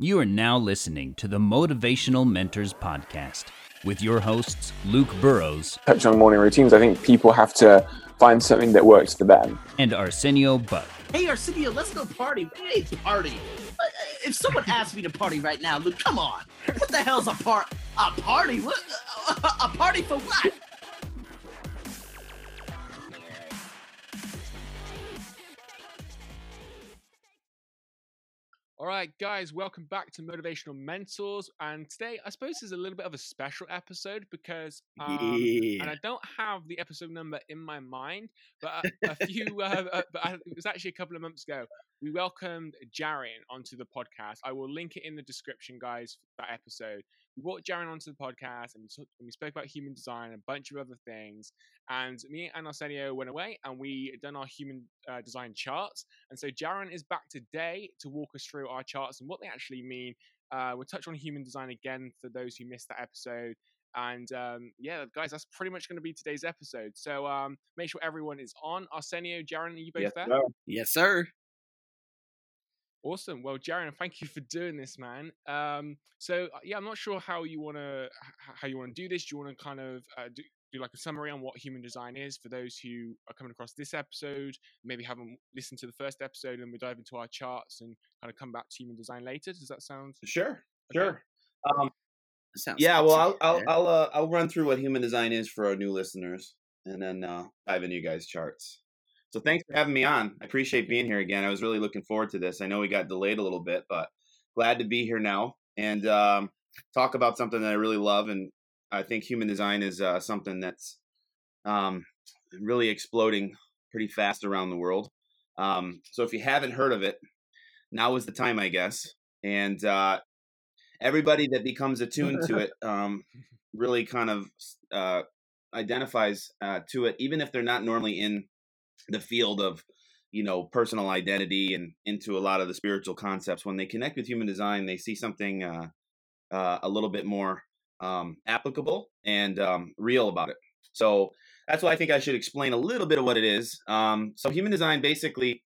You are now listening to the Motivational Mentors Podcast with your hosts, Luke Burrows. Touch on morning routines. I think people have to find something that works for them. And Arsenio Buck. Hey, Arsenio, let's go party. Hey, party. Uh, if someone asked me to party right now, Luke, come on. What the hell's a part? A party? What? A party for what? All right, guys, welcome back to Motivational Mentors. And today, I suppose, is a little bit of a special episode because, um, yeah. and I don't have the episode number in my mind, but a, a few, uh, uh, but I, it was actually a couple of months ago. We welcomed Jaron onto the podcast. I will link it in the description, guys, for that episode. We brought Jaron onto the podcast and we, talk, and we spoke about human design and a bunch of other things. And me and Arsenio went away and we done our human uh, design charts. And so Jaron is back today to walk us through our charts and what they actually mean. Uh, we'll touch on human design again for those who missed that episode. And um, yeah, guys, that's pretty much going to be today's episode. So um, make sure everyone is on. Arsenio, Jaron, are you both Yes, there? sir. Yes, sir. Awesome. Well, Jaron, thank you for doing this, man. Um, so uh, yeah, I'm not sure how you want to how you want to do this. Do you want to kind of uh, do, do like a summary on what human design is for those who are coming across this episode, maybe haven't listened to the first episode, and we dive into our charts and kind of come back to human design later. Does that sound? Sure, Okay. sure. Um, sounds yeah, well, I'll. I'll I'll, uh, I'll run through what human design is for our new listeners, and then uh, dive into you guys' charts. So thanks for having me on. I appreciate being here again. I was really looking forward to this. I know we got delayed a little bit, but glad to be here now and um, talk about something that I really love. And I think human design is uh, something that's um, really exploding pretty fast around the world. Um, so if you haven't heard of it, now is the time, I guess. And uh, everybody that becomes attuned to it um, really kind of uh, identifies uh, to it, even if they're not normally in the field of you know personal identity and into a lot of the spiritual concepts. When they connect with human design, they see something uh, uh, a little bit more um, applicable and um, real about it. So that's why I think I should explain a little bit of what it is. Um, so human design basically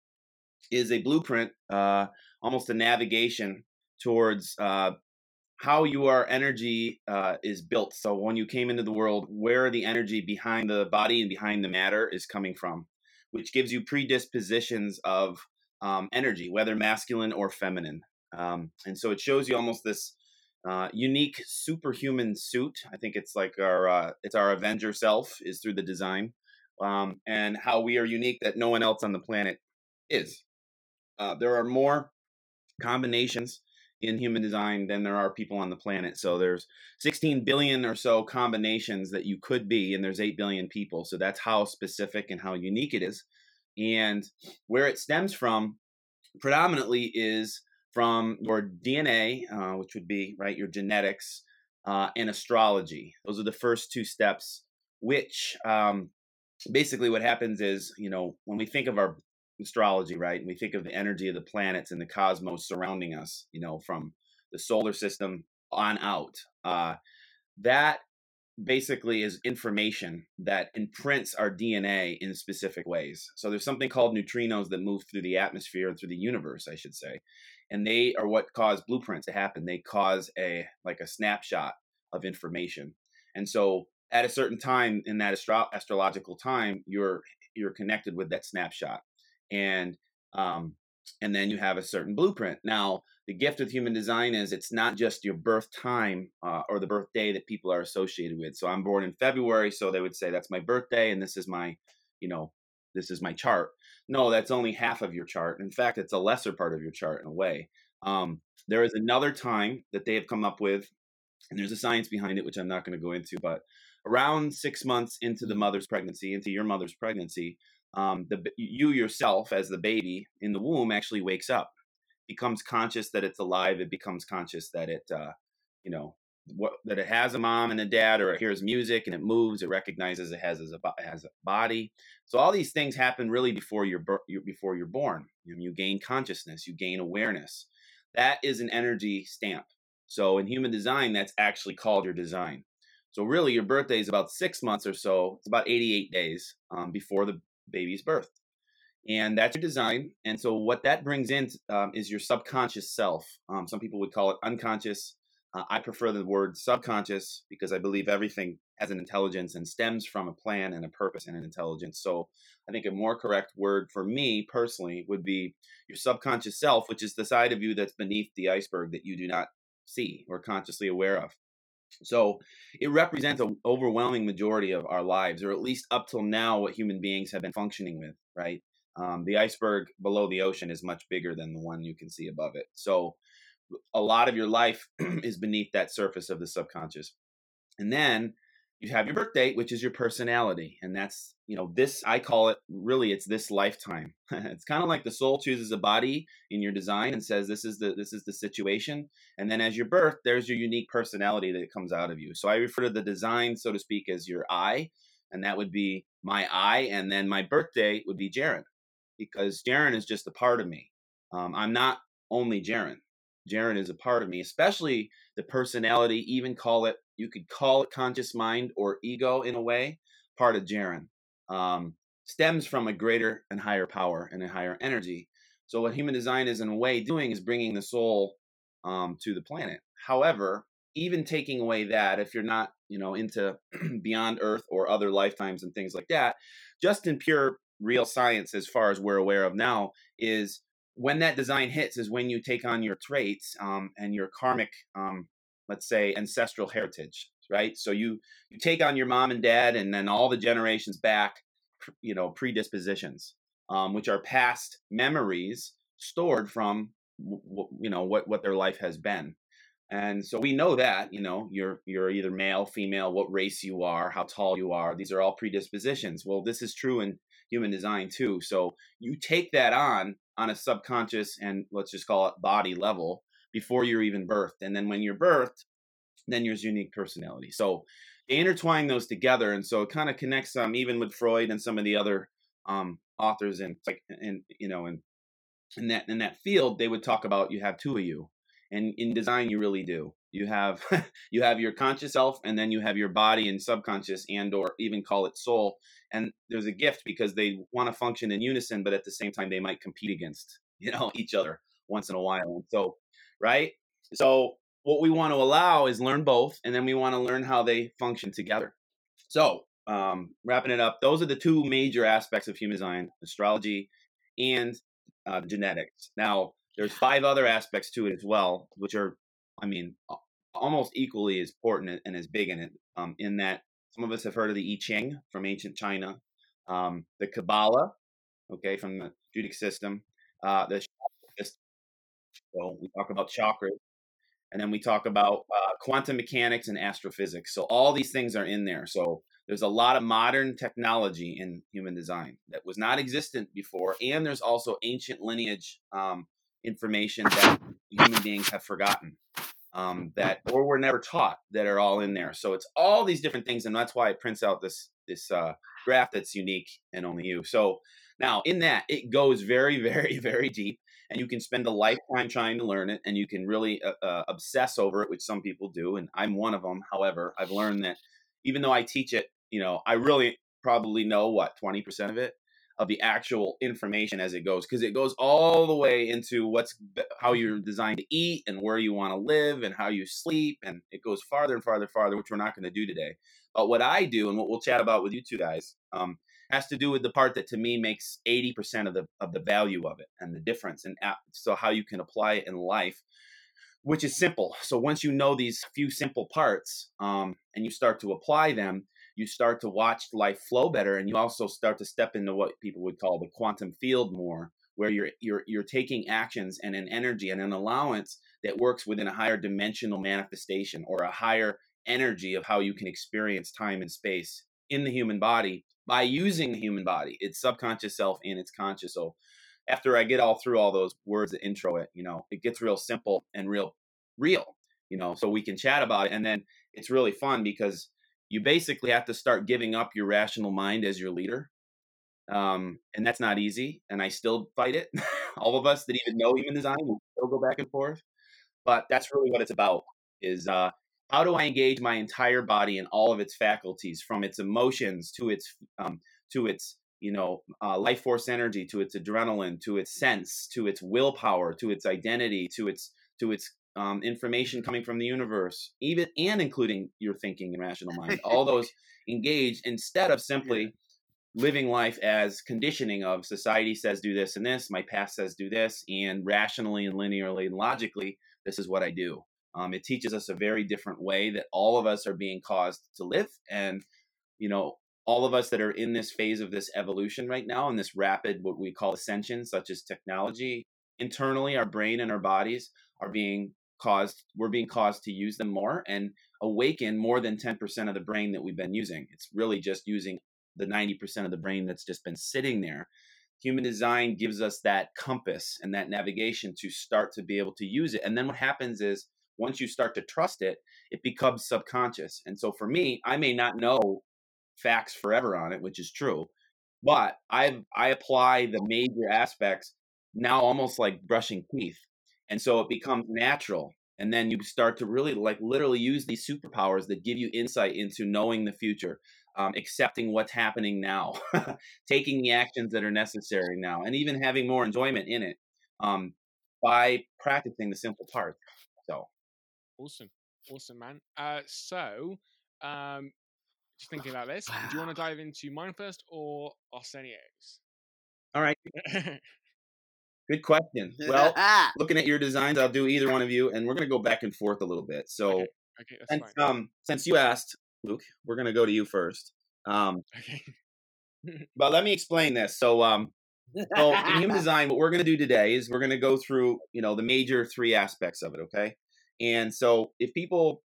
is a blueprint, uh, almost a navigation towards uh, how your energy uh, is built. So when you came into the world, where the energy behind the body and behind the matter is coming from, which gives you predispositions of um, energy, whether masculine or feminine. Um, and so it shows you almost this uh, unique superhuman suit. I think it's like our uh, it's our Avenger self is through the design, um, and how we are unique that no one else on the planet is. Uh, there are more combinations in human design than there are people on the planet. So there's 16 billion or so combinations that you could be, and there's 8 billion people. So that's how specific and how unique it is. And where it stems from predominantly is from your DNA, uh, which would be right your genetics, uh, and astrology. Those are the first two steps. Which um, basically what happens is, you know, when we think of our astrology, right, and we think of the energy of the planets and the cosmos surrounding us, you know, from the solar system on out, uh, that basically is information that imprints our DNA in specific ways. So there's something called neutrinos that move through the atmosphere and through the universe, I should say. And they are what cause blueprints to happen. They cause a like a snapshot of information. And so at a certain time in that astro- astrological time, you're you're connected with that snapshot. And um and then you have a certain blueprint. Now, the gift of human design is it's not just your birth time uh, or the birthday that people are associated with. So I'm born in February, so they would say that's my birthday, and this is my, you know, this is my chart. No, that's only half of your chart. In fact, it's a lesser part of your chart in a way. Um, there is another time that they have come up with, and there's a science behind it, which I'm not going to go into, but around six months into the mother's pregnancy, into your mother's pregnancy, um, the you yourself as the baby in the womb actually wakes up becomes conscious that it's alive it becomes conscious that it uh, you know what that it has a mom and a dad or it hears music and it moves it recognizes it has as a, has a body. So all these things happen really before you're, before you're born. You, know, you gain consciousness you gain awareness. That is an energy stamp. So in human design that's actually called your design. So really your birthday is about six months or so it's about 88 days um, before the baby's birth and that's your design. And so what that brings in um, is your subconscious self. Um, some people would call it unconscious. Uh, I prefer the word subconscious because I believe everything has an intelligence and stems from a plan and a purpose and an intelligence. So I think a more correct word for me personally would be your subconscious self, which is the side of you that's beneath the iceberg that you do not see or consciously aware of. So it represents an overwhelming majority of our lives, or at least up till now, what human beings have been functioning with, right? Um, the iceberg below the ocean is much bigger than the one you can see above it. So a lot of your life is beneath that surface of the subconscious. And then you have your birth date, which is your personality. And that's, you know, this, I call it really, it's this lifetime. it's kind of like the soul chooses a body in your design and says, this is the, this is the situation. And then as your birth, there's your unique personality that comes out of you. So I refer to the design, so to speak, as your I, and that would be my I. And then my birthday would be Jaron because Jaron is just a part of me. Um, I'm not only Jaron. Jaron is a part of me, especially the personality, even call it, you could call it conscious mind or ego in a way, part of Jaron. Um, stems from a greater and higher power and a higher energy. So, what human design is in a way doing is bringing the soul um, to the planet. However, even taking away that, if you're not, you know, into beyond Earth or other lifetimes and things like that, just in pure real science, as far as we're aware of now, is when that design hits is when you take on your traits um, and your karmic, um, let's say, ancestral heritage, right? So you you take on your mom and dad, and then all the generations back, you know, predispositions, um, which are past memories stored from, you know, what what their life has been. And so we know that, you know, you're you're either male, female, what race you are, how tall you are. These are all predispositions. Well, this is true in human design too. So you take that on on a subconscious and let's just call it body level before you're even birthed. And then when you're birthed, then your unique personality. So they intertwine those together. And so it kind of connects um, even with Freud and some of the other um, authors and like and you know and in that in that field they would talk about you have two of you and in design you really do you have you have your conscious self and then you have your body and subconscious and or even call it soul. And there's a gift because they want to function in unison but at the same time they might compete against you know each other once in a while. And so right? So what we want to allow is learn both and then we want to learn how they function together. So um, wrapping it up those are the two major aspects of human design astrology and uh, genetics. Now there's five other aspects to it as well which are i mean almost equally as important and as big in it um, in that some of us have heard of the I Ching from ancient China, um, the Kabbalah, okay, from the Judic system, uh, the so we talk about chakras, and then we talk about uh, quantum mechanics and astrophysics. So all these things are in there. So there's a lot of modern technology in human design that was not existent before, and there's also ancient lineage um, information that human beings have forgotten um, that or were never taught that are all in there. So it's all these different things, and that's why it prints out this this uh, graph that's unique and only you. So now in that it goes very, very, very deep, and you can spend a lifetime trying to learn it, and you can really uh, uh, obsess over it, which some people do, and I'm one of them. However, I've learned that even though I teach it, you know, I really probably know what 20% of it of the actual information as it goes because it goes all the way into what's how you're designed to eat and where you want to live and how you sleep and it goes farther and farther farther which we're not going to do today. But what i do and what we'll chat about with you two guys um, has to do with the part that to me makes 80% of the of the value of it and the difference and so how you can apply it in life which is simple. So once you know these few simple parts um, and you start to apply them you start to watch life flow better and you also start to step into what people would call the quantum field more where you're you're you're taking actions and an energy and an allowance that works within a higher dimensional manifestation or a higher energy of how you can experience time and space in the human body by using the human body its subconscious self and its conscious so after i get all through all those words that intro it you know it gets real simple and real real you know so we can chat about it and then it's really fun because you basically have to start giving up your rational mind as your leader. Um, and that's not easy. And I still fight it. All of us that even know human design will still go back and forth. But that's really what it's about is uh, how do I engage my entire body and all of its faculties from its emotions to its um, to its you know uh, life force energy to its adrenaline to its sense to its willpower to its identity to its to its um, information coming from the universe even and including your thinking and rational mind all those engaged instead of simply living life as conditioning of society says do this and this my past says do this and rationally and linearly and logically this is what i do. Um, it teaches us a very different way that all of us are being caused to live and you know all of us that are in this phase of this evolution right now and this rapid what we call ascension such as technology internally our brain and our bodies are being caused we're being caused to use them more and awaken more than 10% of the brain that we've been using. It's really just using the 90% of the brain that's just been sitting there. Human design gives us that compass and that navigation to start to be able to use it and then what happens is once you start to trust it it becomes subconscious. And so for me i may not know facts forever on it which is true but i i apply the major aspects now almost like brushing teeth and so it becomes natural and then you start to really like literally use these superpowers that give you insight into knowing the future um, accepting what's happening now taking the actions that are necessary now and even having more enjoyment in it um, by practicing the simple parts so. Awesome awesome man. Uh, so um, just thinking about this do you want to dive into mine first or arsenio's? All right Good question. Well, looking at your designs, I'll do either one of you, and we're going to go back and forth a little bit. So, okay, okay since, um, since you asked, Luke, we're going to go to you first. Um, okay but let me explain this. So, um, so in human design, what we're going to do today is we're going to go through, you know, the major three aspects of it. Okay, and so if people,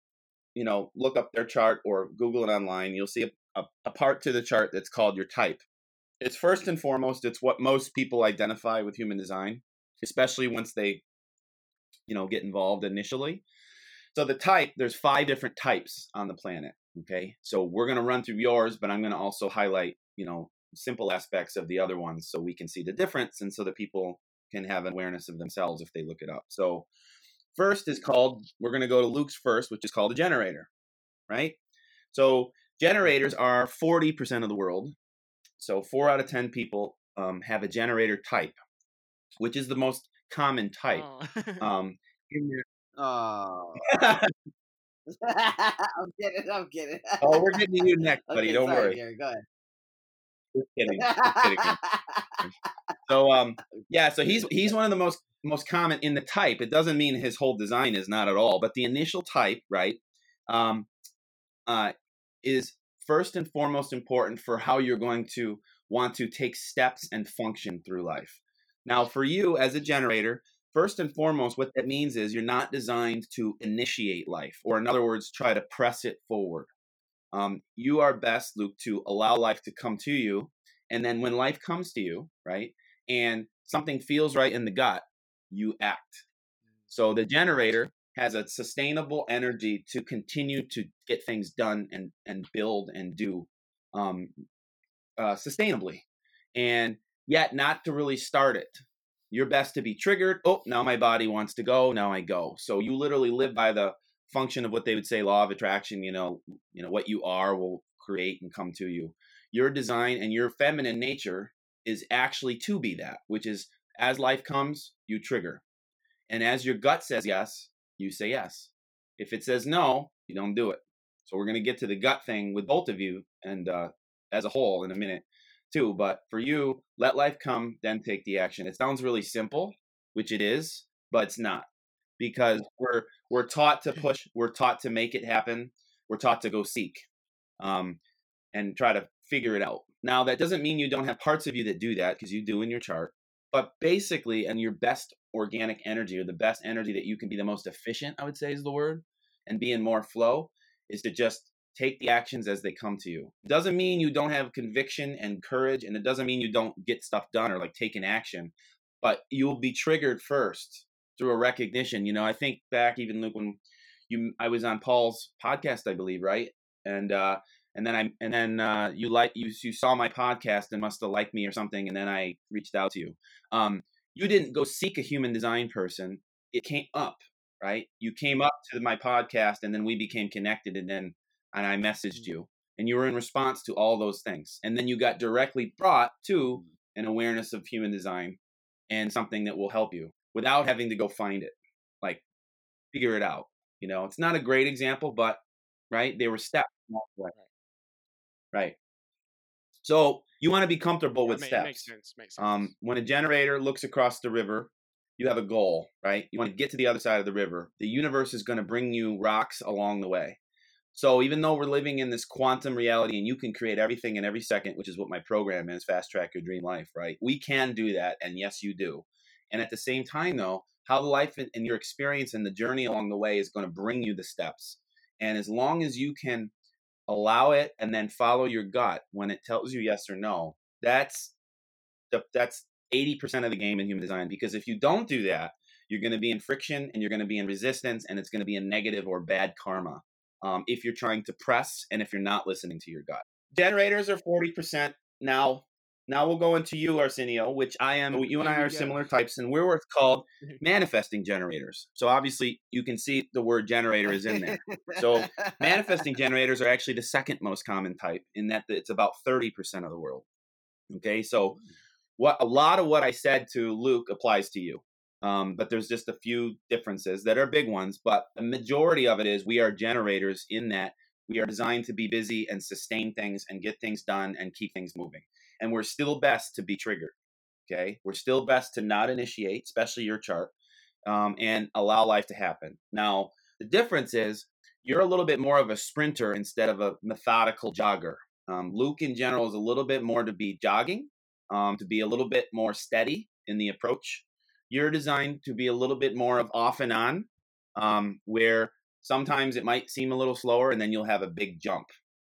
you know, look up their chart or Google it online, you'll see a, a, a part to the chart that's called your type it's first and foremost it's what most people identify with human design especially once they you know get involved initially. So the type there's five different types on the planet okay? So we're going to run through yours but i'm going to also highlight you know simple aspects of the other ones so we can see the difference and so that people can have an awareness of themselves if they look it up. So first is called we're going to go to luke's first which is called a generator right? So generators are 40% of the world so four out of ten people um, have a generator type, which is the most common type. Oh. Um, in your- Oh. I'm kidding. I'm kidding. oh, we're getting you next, buddy. Okay, Don't sorry, worry. Gary, go ahead. Just kidding. Just kidding. So um, yeah. So he's he's one of the most most common in the type. It doesn't mean his whole design is not at all, but the initial type, right, um, uh, is first and foremost important for how you're going to want to take steps and function through life. Now, for you as a generator, first and foremost, what that means is you're not designed to initiate life, or in other words, try to press it forward. Um, you are best, Luke, to allow life to come to you. And then when life comes to you, right, and something feels right in the gut, you act. So the generator has a sustainable energy to continue to get things done and and build and do um, uh, sustainably, and yet not to really start it. You're best to be triggered. Oh, now my body wants to go. Now I go. So you literally live by the function of what they would say law of attraction. You know, you know what you are will create and come to you. Your design and your feminine nature is actually to be that, which is as life comes, you trigger. And as your gut says yes, you say yes. If it says no, you don't do it. So we're going to get to the gut thing with both of you and uh, as a whole in a minute too. But for you, let life come, then take the action. It sounds really simple, which it is, but it's not because we're we're taught to push, we're taught to make it happen, we're taught to go seek, um, and try to figure it out. Now that doesn't mean you don't have parts of you that do that because you do in your chart. But basically, and your best organic energy or the best energy that you can be the most efficient, I would say is the word, and be in more flow, is to just take the actions as they come to you. It doesn't mean you don't have conviction and courage, and it doesn't mean you don't get stuff done or like take an action, but you'll be triggered first through a recognition. You know, I think back even Luke when you I was on Paul's podcast, I believe, right? And uh and then I and then uh, you like you you saw my podcast and must have liked me or something, and then I reached out to you. Um, you didn't go seek a human design person; it came up, right? You came up to my podcast, and then we became connected, and then and I messaged you, and you were in response to all those things. And then you got directly brought to an awareness of human design and something that will help you without having to go find it like figure it out you know? It's not a great example but right they were steps right so you want to be comfortable with steps Makes sense. Makes sense. um, when a generator looks across the river, you have a goal, right? You want to get to the other side of the river. The universe is going to bring you rocks along the way. So even though we're living in this quantum reality and you can create everything in every second, which is what my program is, Fast Track Your Dream Life, right? We can do that, and yes, you do. And at the same time, though, how the life and your experience and the journey along the way is going to bring you the steps. And as long as you can allow it and then follow your gut when it tells you yes or no, that's the, that's 80% of the game in human design because if you don't do that you're going to be in friction and you're going to be in resistance and it's going to be a negative or bad karma um, if you're trying to press and if you're not listening to your gut. Generators are 40% now now we'll go into you arsenio which i am you and i are similar types and we're what's called manifesting generators. So obviously you can see the word generator is in there. So manifesting generators are actually the second most common type in that it's about 30% of the world. Okay so what a lot of what i said to luke applies to you um, but there's just a few differences that are big ones but the majority of it is we are generators in that we are designed to be busy and sustain things and get things done and keep things moving and we're still best to be triggered okay we're still best to not initiate especially your chart um, and allow life to happen now the difference is you're a little bit more of a sprinter instead of a methodical jogger. Um, Luke, in general, is a little bit more to be jogging, um, to be a little bit more steady in the approach. You're designed to be a little bit more of off and on, um, where sometimes it might seem a little slower, and then you'll have a big jump,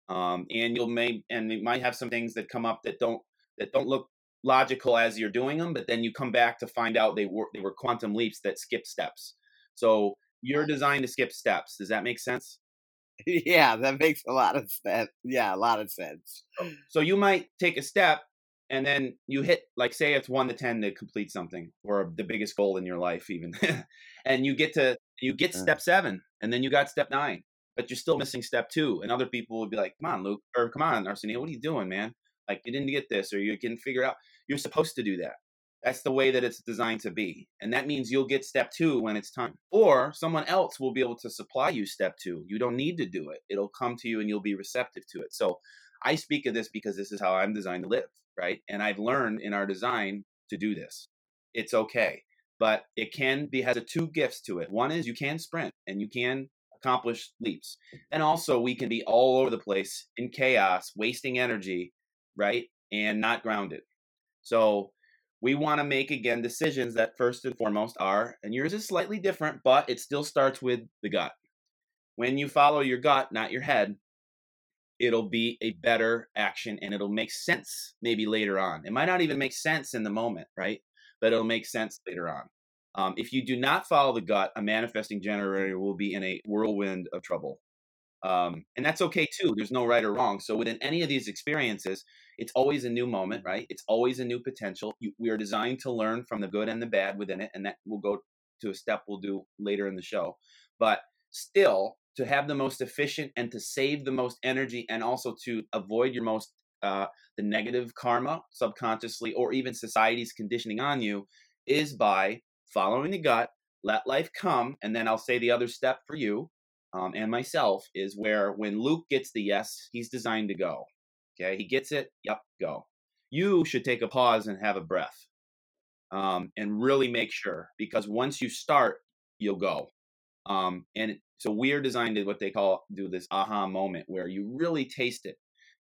um, and you'll may and it might have some things that come up that don't that don't look logical as you're doing them, but then you come back to find out they were they were quantum leaps that skip steps. So you're designed to skip steps. Does that make sense? yeah, that makes a lot of sense. Yeah, a lot of sense. So you might take a step and then you hit like say it's 1 to 10 to complete something or the biggest goal in your life even. and you get to you get Uh. step 7 and then you got step 9, but you're still missing step 2 and other people would be like, "Come on, Luke," or "Come on, Arsenio, what are you doing, man?" Like you didn't get this or you can figure out you're supposed to do that. That's the way that it's designed to be. And that means you'll get step two when it's time. Or someone else will be able to supply you step two. You don't need to do it, it'll come to you and you'll be receptive to it. So I speak of this because this is how I'm designed to live, right? And I've learned in our design to do this. It's okay. But it can be has a two gifts to it. One is you can sprint and you can accomplish leaps. And also we can be all over the place in chaos, wasting energy, right? And not grounded. So we want to make again decisions that first and foremost are, and yours is slightly different, but it still starts with the gut. When you follow your gut, not your head, it'll be a better action and it'll make sense maybe later on. It might not even make sense in the moment, right? But it'll make sense later on. Um, if you do not follow the gut, a manifesting generator will be in a whirlwind of trouble. Um, and that's okay too. There's no right or wrong. So within any of these experiences, it's always a new moment, right? It's always a new potential. You, we are designed to learn from the good and the bad within it, and that will go to a step we'll do later in the show. But still, to have the most efficient and to save the most energy, and also to avoid your most uh, the negative karma subconsciously, or even society's conditioning on you, is by following the gut. Let life come, and then I'll say the other step for you um, and myself is where when Luke gets the yes, he's designed to go. Okay, he gets it. Yep, go. You should take a pause and have a breath, um, and really make sure because once you start, you'll go. Um, and so we're designed to what they call do this aha moment where you really taste it.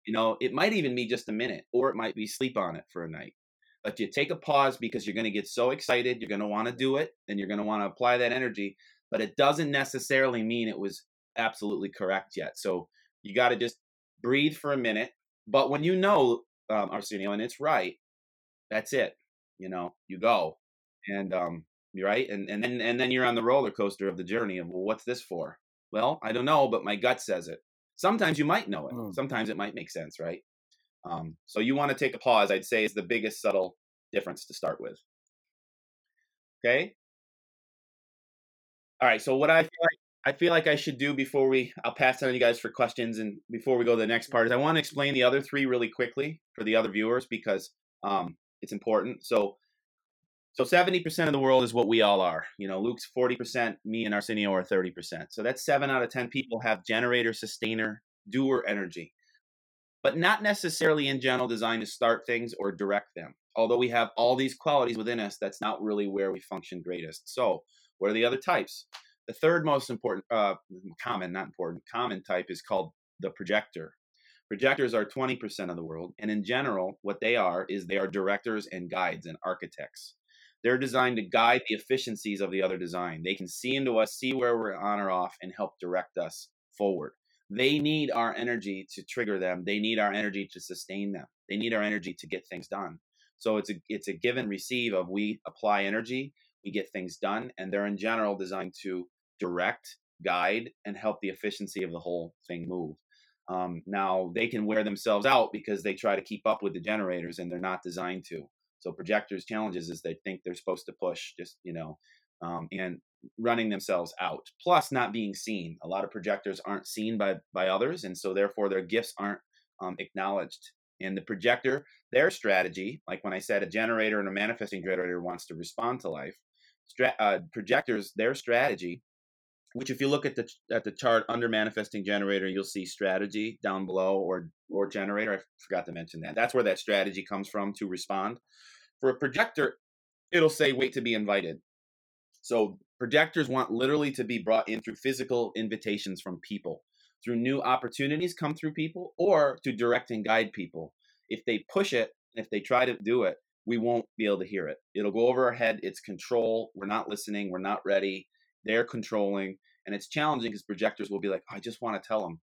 You know, it might even be just a minute, or it might be sleep on it for a night. But you take a pause because you're going to get so excited, you're going to want to do it, and you're going to want to apply that energy. But it doesn't necessarily mean it was absolutely correct yet. So you got to just breathe for a minute. But when you know, um, Arsenio, and it's right, that's it. You know, you go, and um, you're right, and and then and then you're on the roller coaster of the journey of well, what's this for? Well, I don't know, but my gut says it. Sometimes you might know it. Mm. Sometimes it might make sense, right? Um, so you want to take a pause. I'd say is the biggest subtle difference to start with. Okay. All right. So what I feel like I feel like I should do before we I'll pass it on to you guys for questions and before we go to the next part is I want to explain the other three really quickly for the other viewers because um, it's important. So so 70% of the world is what we all are. You know, Luke's 40%, me and Arsenio are 30%. So that's 7 out of 10 people have generator, sustainer, doer energy. But not necessarily in general designed to start things or direct them. Although we have all these qualities within us, that's not really where we function greatest. So, what are the other types? The third most important, uh, common, not important, common type is called the projector. Projectors are 20% of the world, and in general, what they are is they are directors and guides and architects. They're designed to guide the efficiencies of the other design. They can see into us, see where we're on or off, and help direct us forward. They need our energy to trigger them. They need our energy to sustain them. They need our energy to get things done. So it's a it's a give and receive of we apply energy, we get things done, and they're in general designed to direct, guide, and help the efficiency of the whole thing move. Um, now they can wear themselves out because they try to keep up with the generators and they're not designed to. So projectors' challenges is they think they're supposed to push, just you know, um, and running themselves out. Plus, not being seen. A lot of projectors aren't seen by by others, and so therefore their gifts aren't um, acknowledged. And the projector, their strategy, like when I said a generator and a manifesting generator wants to respond to life, uh, projectors, their strategy which if you look at the at the chart under manifesting generator you'll see strategy down below or or generator i forgot to mention that that's where that strategy comes from to respond for a projector it'll say wait to be invited so projectors want literally to be brought in through physical invitations from people through new opportunities come through people or to direct and guide people if they push it if they try to do it we won't be able to hear it it'll go over our head it's control we're not listening we're not ready they're controlling, and it's challenging because projectors will be like, I just want to tell them,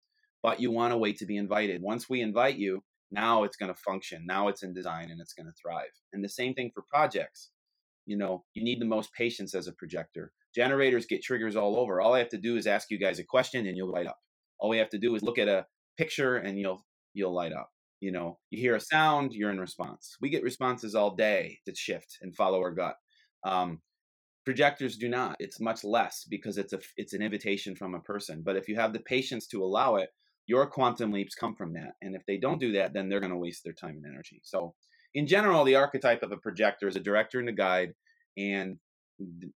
but you want to wait to be invited. Once we invite you, now it's going to function. Now it's in design and it's going to thrive. And the same thing for projects. You know, you need the most patience as a projector. Generators get triggers all over. All I have to do is ask you guys a question and you'll light up. All we have to do is look at a picture and you'll you'll light up. You know, you hear a sound, you're in response. We get responses all day to shift and follow our gut. Um, projectors do not it's much less because it's a it's an invitation from a person but if you have the patience to allow it your quantum leaps come from that and if they don't do that then they're going to waste their time and energy so in general the archetype of a projector is a director and a guide and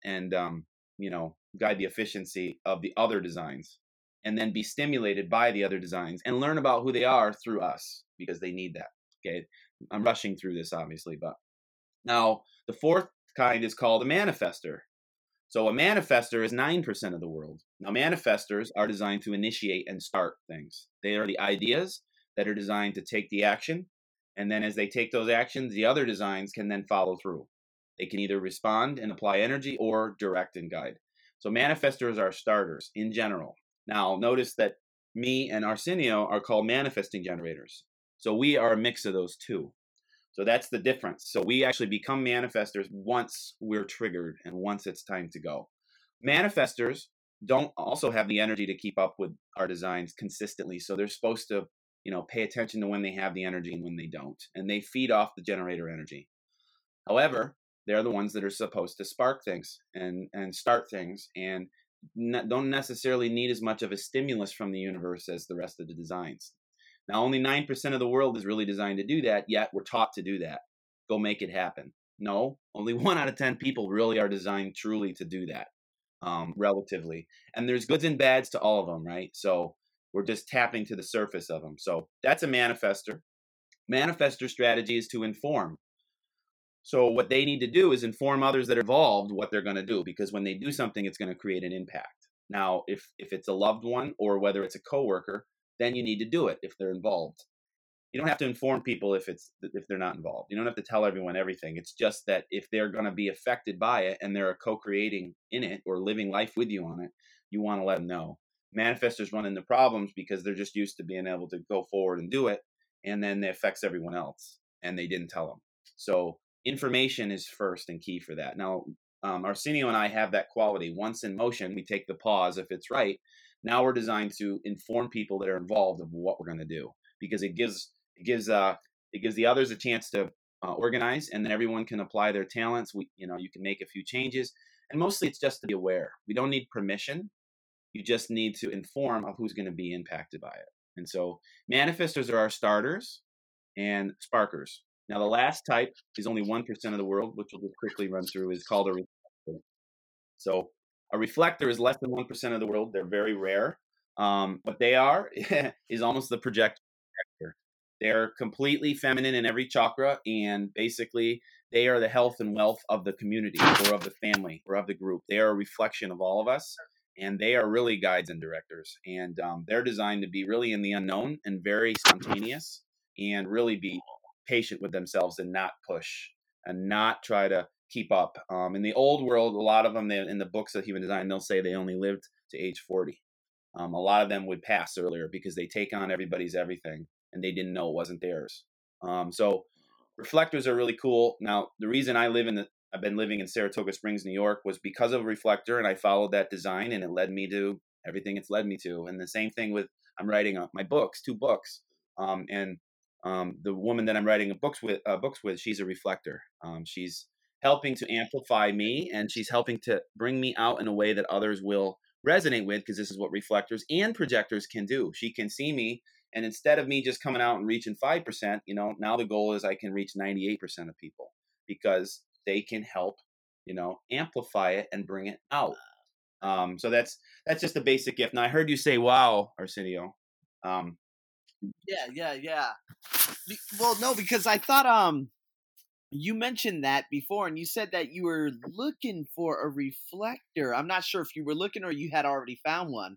and um you know guide the efficiency of the other designs and then be stimulated by the other designs and learn about who they are through us because they need that okay i'm rushing through this obviously but now the fourth kind is called a manifester. So a manifester is 9% of the world. Now, manifestors are designed to initiate and start things. They are the ideas that are designed to take the action. And then as they take those actions, the other designs can then follow through. They can either respond and apply energy or direct and guide. So manifestors are starters in general. Now, notice that me and Arsenio are called manifesting generators. So we are a mix of those two. So that's the difference. So we actually become manifestors once we're triggered and once it's time to go. Manifestors don't also have the energy to keep up with our designs consistently. So they're supposed to, you know, pay attention to when they have the energy and when they don't. And they feed off the generator energy. However, they're the ones that are supposed to spark things and and start things and don't necessarily need as much of a stimulus from the universe as the rest of the designs. Now, only 9% of the world is really designed to do that, yet we're taught to do that. Go make it happen. No, only one out of 10 people really are designed truly to do that, um, relatively. And there's goods and bads to all of them, right? So we're just tapping to the surface of them. So that's a manifester. Manifester strategy is to inform. So what they need to do is inform others that are involved what they're going to do because when they do something, it's going to create an impact. Now, if if it's a loved one or whether it's a coworker, then you need to do it if they're involved. You don't have to inform people if it's if they're not involved. You don't have to tell everyone everything. It's just that if they're going to be affected by it and they're co-creating in it or living life with you on it, you want to let them know. Manifestors run into problems because they're just used to being able to go forward and do it, and then it affects everyone else, and they didn't tell them. So information is first and key for that. Now, um, Arsenio and I have that quality. Once in motion, we take the pause if it's right, now we're designed to inform people that are involved of what we're going to do because it gives it gives uh it gives the others a chance to uh, organize and then everyone can apply their talents we you know you can make a few changes and mostly it's just to be aware we don't need permission You just need to inform of who's going to be impacted by it. And so manifestors are our starters and sparkers. Now, the last type is only 1% of the world, which we'll just quickly run through, is called a reflector. So a reflector is less than 1% of the world. They're very rare. Um, what they are is almost the projector. They're completely feminine in every chakra, and basically, they are the health and wealth of the community or of the family or of the group. They are a reflection of all of us, and they are really guides and directors. And um, they're designed to be really in the unknown and very spontaneous and really be patient with themselves and not push and not try to keep up. Um, in the old world, a lot of them they, in the books of human design, they'll say they only lived to age 40. Um, a lot of them would pass earlier because they take on everybody's everything and they didn't know it wasn't theirs. Um, so reflectors are really cool. Now, the reason I live in the I've been living in Saratoga Springs, New York, was because of a reflector, and I followed that design, and it led me to everything it's led me to. And the same thing with I'm writing my books, two books, um, and um, the woman that I'm writing books with, uh, books with, she's a reflector. Um, she's helping to amplify me, and she's helping to bring me out in a way that others will resonate with, because this is what reflectors and projectors can do. She can see me, and instead of me just coming out and reaching five percent, you know, now the goal is I can reach 98 percent of people because they can help, you know, amplify it and bring it out. Um, so that's that's just a basic gift. Now I heard you say, "Wow, Arsenio." Um, yeah, yeah, yeah. Well, no, because I thought um you mentioned that before and you said that you were looking for a reflector. I'm not sure if you were looking or you had already found one.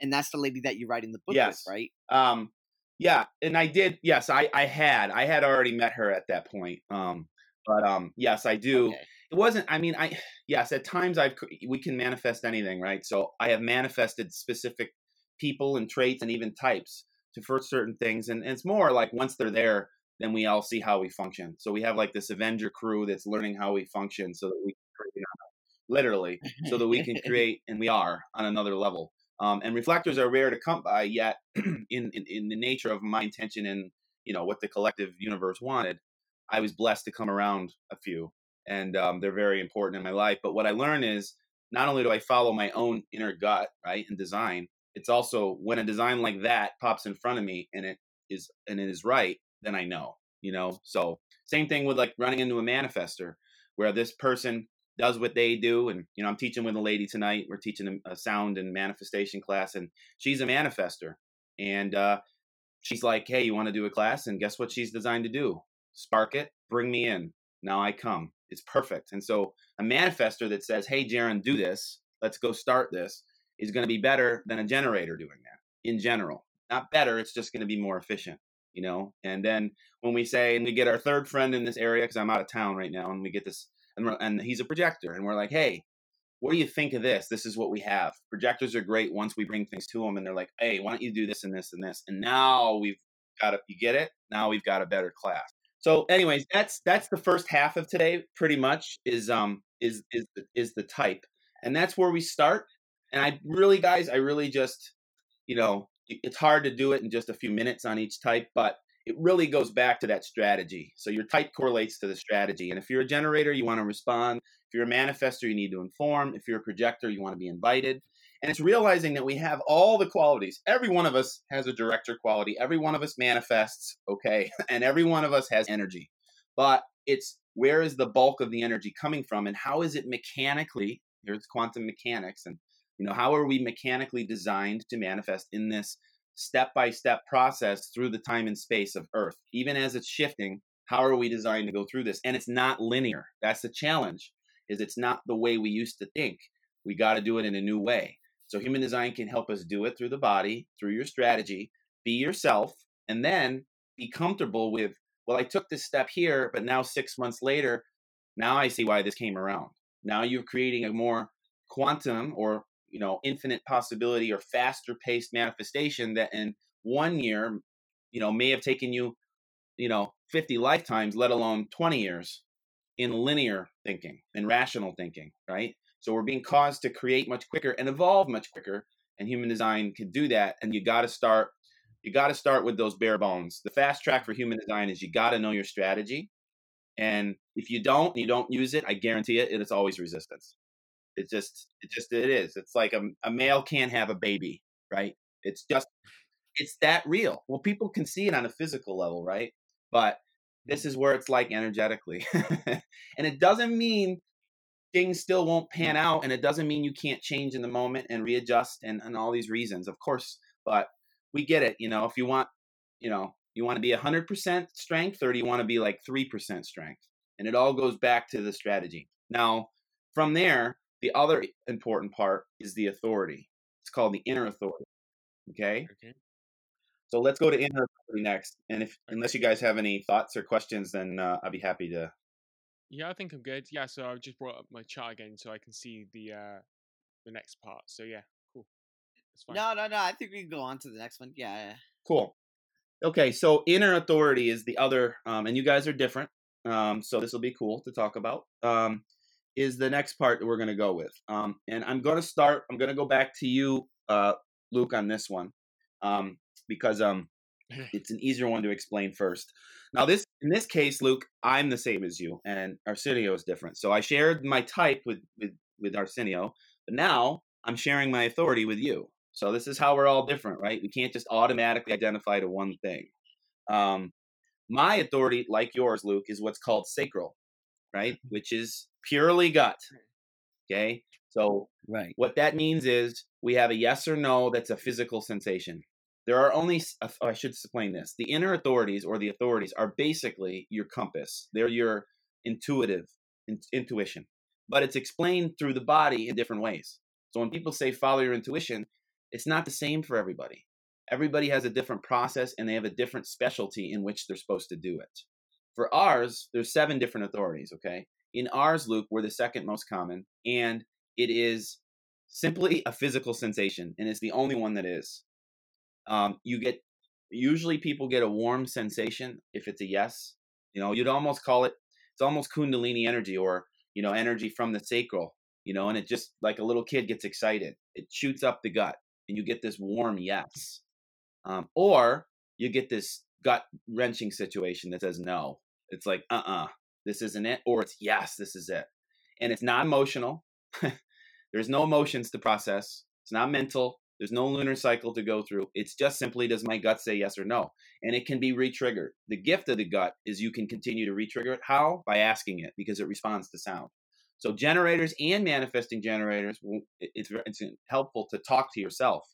And that's the lady that you write in the book yes. with, right? Um yeah, and I did yes, I I had. I had already met her at that point. Um but um yes, I do. Okay. It wasn't I mean, I yes, at times I've we can manifest anything, right? So I have manifested specific people and traits and even types to for certain things and, and it's more like once they're there then we all see how we function so we have like this avenger crew that's learning how we function so that we literally so that we can create and we are on another level um, and reflectors are rare to come by yet in, in, in the nature of my intention and you know what the collective universe wanted i was blessed to come around a few and um, they're very important in my life but what i learn is not only do i follow my own inner gut right and design it's also when a design like that pops in front of me and it is and it is right then i know you know? So same thing with like running into a manifester where this person does what they do and you know i'm teaching with a lady tonight we're teaching a sound and manifestation class and she's a manifester and uh, she's like hey you want to do a class? And guess what she's designed to do spark it bring me in now i come it's perfect and so a manifester that says hey jaron do this let's go start this is going to be better than a generator doing that in general. Not better, it's just going to be more efficient, you know? And then when we say, and we get our third friend in this area, because I'm out of town right now, and we get this, and, and he's a projector, and we're like, hey, what do you think of this? This is what we have. Projectors are great once we bring things to them, and they're like, hey, why don't you do this and this and this? And now we've got a, you get it? Now we've got a better class. So, anyways, that's that's the first half of today. Pretty much is um is is is the type, and that's where we start. And I really, guys, I really just, you know, it's hard to do it in just a few minutes on each type, but it really goes back to that strategy. So your type correlates to the strategy. And if you're a generator, you want to respond. If you're a manifester, you need to inform. If you're a projector, you want to be invited. And it's realizing that we have all the qualities. Every one of us has a director quality. Every one of us manifests, okay? And every one of us has energy. But it's where is the bulk of the energy coming from and how is it mechanically? Here's quantum mechanics and you know, how are we mechanically designed to manifest in this step by step process through the time and space of Earth? Even as it's shifting, how are we designed to go through this? And it's not linear. That's the challenge. Is it's not the way we used to think. We got to do it in a new way. So human design can help us do it through the body, through your strategy, be yourself, and then be comfortable with, well, I took this step here, but now 6 months later, now I see why this came around. Now you're creating a more quantum or you know infinite possibility or faster paced manifestation that in one year you know may have taken you you know 50 lifetimes let alone 20 years in linear thinking and rational thinking right so we're being caused to create much quicker and evolve much quicker and human design can do that and you got to start you got to start with those bare bones the fast track for human design is you got to know your strategy and if you don't you don't use it i guarantee it it's always resistance It's just, it just, it is. It's like a, a male can't have a baby, right? It's just, it's that real. Well, people can see it on a physical level, right? But this is where it's like energetically. and it doesn't mean things still won't pan out and it doesn't mean you can't change in the moment and readjust and, and all these reasons of course but we get it you know if you want you know you want to be 100% strength or do you want to be like 3% strength and it all goes back to the strategy. Now from there the other important part is the authority. It's called the inner authority okay? Okay. so let's go to inner authority next and if unless you guys have any thoughts or questions then uh, i'll be happy to Yeah, I think I'm good. Yeah, so I've just brought up my chart again so I can see the uh the next part. So yeah, cool. That's fine. No, no, no. I think we can go on to the next one. Yeah. yeah. Cool. Okay, so inner authority is the other, um, and you guys are different. Um, so this will be cool to talk about. Um, is the next part that we're going to go with, um, and I'm going to start. I'm going to go back to you, uh, Luke, on this one, um, because um, it's an easier one to explain first. Now, this in this case, Luke, I'm the same as you, and Arsenio is different. So I shared my type with with with Arsenio, but now I'm sharing my authority with you. So this is how we're all different, right? We can't just automatically identify to one thing. Um, my authority, like yours, Luke, is what's called sacral, right? Which is purely gut. Okay. So Right. what that means is we have a yes or no that's a physical sensation. There are only, uh, oh, I should explain this. The inner authorities or the authorities are basically your compass, they're your intuitive in, intuition, but it's explained through the body in different ways. So when people say follow your intuition, it's not the same for everybody. Everybody has a different process and they have a different specialty in which they're supposed to do it. For ours, there's seven different authorities, okay? In ours, Luke, we're the second most common, and it is simply a physical sensation, and it's the only one that is. Um, you get usually people get a warm sensation if it's a yes. You know, you'd almost call it it's almost kundalini energy or you know energy from the sacral. You know, and it just like a little kid gets excited. It shoots up the gut, and you get this warm yes. Um, or you get this gut wrenching situation that says no. It's like uh uh this isn't it, or it's yes, this is it, and it's not emotional. There's no emotions to process. It's not mental. There's no lunar cycle to go through. It's just simply does my gut say yes or no? And it can be re-triggered. The gift of the gut is you can continue to re-trigger it. How? By asking it because it responds to sound. So generators and manifesting generators, it's it's helpful to talk to yourself.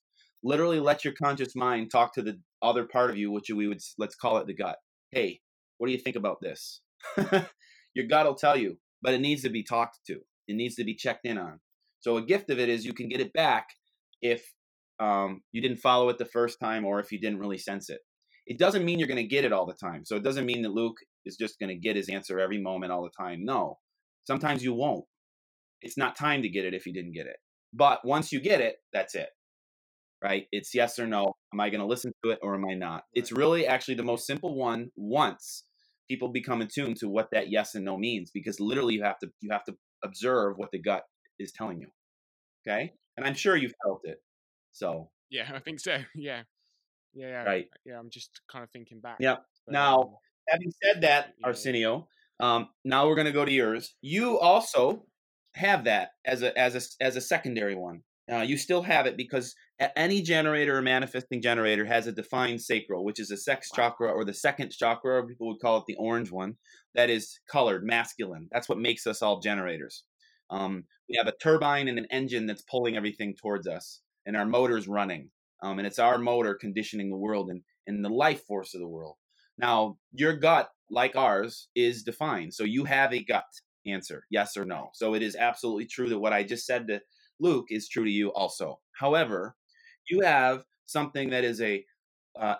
Literally, let your conscious mind talk to the other part of you, which we would let's call it the gut. Hey, what do you think about this? your gut will tell you, but it needs to be talked to. It needs to be checked in on. So a gift of it is you can get it back if um, you didn't follow it the first time or if you didn't really sense it. It doesn't mean you're going to get it all the time. So it doesn't mean that Luke is just going to get his answer every moment all the time. No, sometimes you won't. It's not time to get it if you didn't get it. But once you get it, that's it. Right? It's yes or no. Am I going to listen to it or am I not? It's really actually the most simple one once people become attuned to what that yes and no means because literally you have to you have to observe what the gut is telling you. Okay? And I'm sure you've felt it. So, Yeah, I think so. Yeah. Yeah, yeah. right. Yeah, I'm just kind of thinking back. Yeah. but, Now, um, having said that, Yeah. Arsenio, um, now we're going to go to yours. You also have that as a as a as a secondary one. Uh, you still have it because any generator or manifesting generator has a defined sacral, which is a sex chakra or the second chakra. or People would call it the orange one. That is colored, masculine. That's what makes us all generators. Um, we have a turbine and an engine that's pulling everything towards us, and our motor's running. Um, and it's our motor conditioning the world and, and the life force of the world. Now, your gut, like ours, is defined. So you have a gut answer, yes or no. So it is absolutely true that what I just said to Luke is true to you also. However, you have something that is a, uh,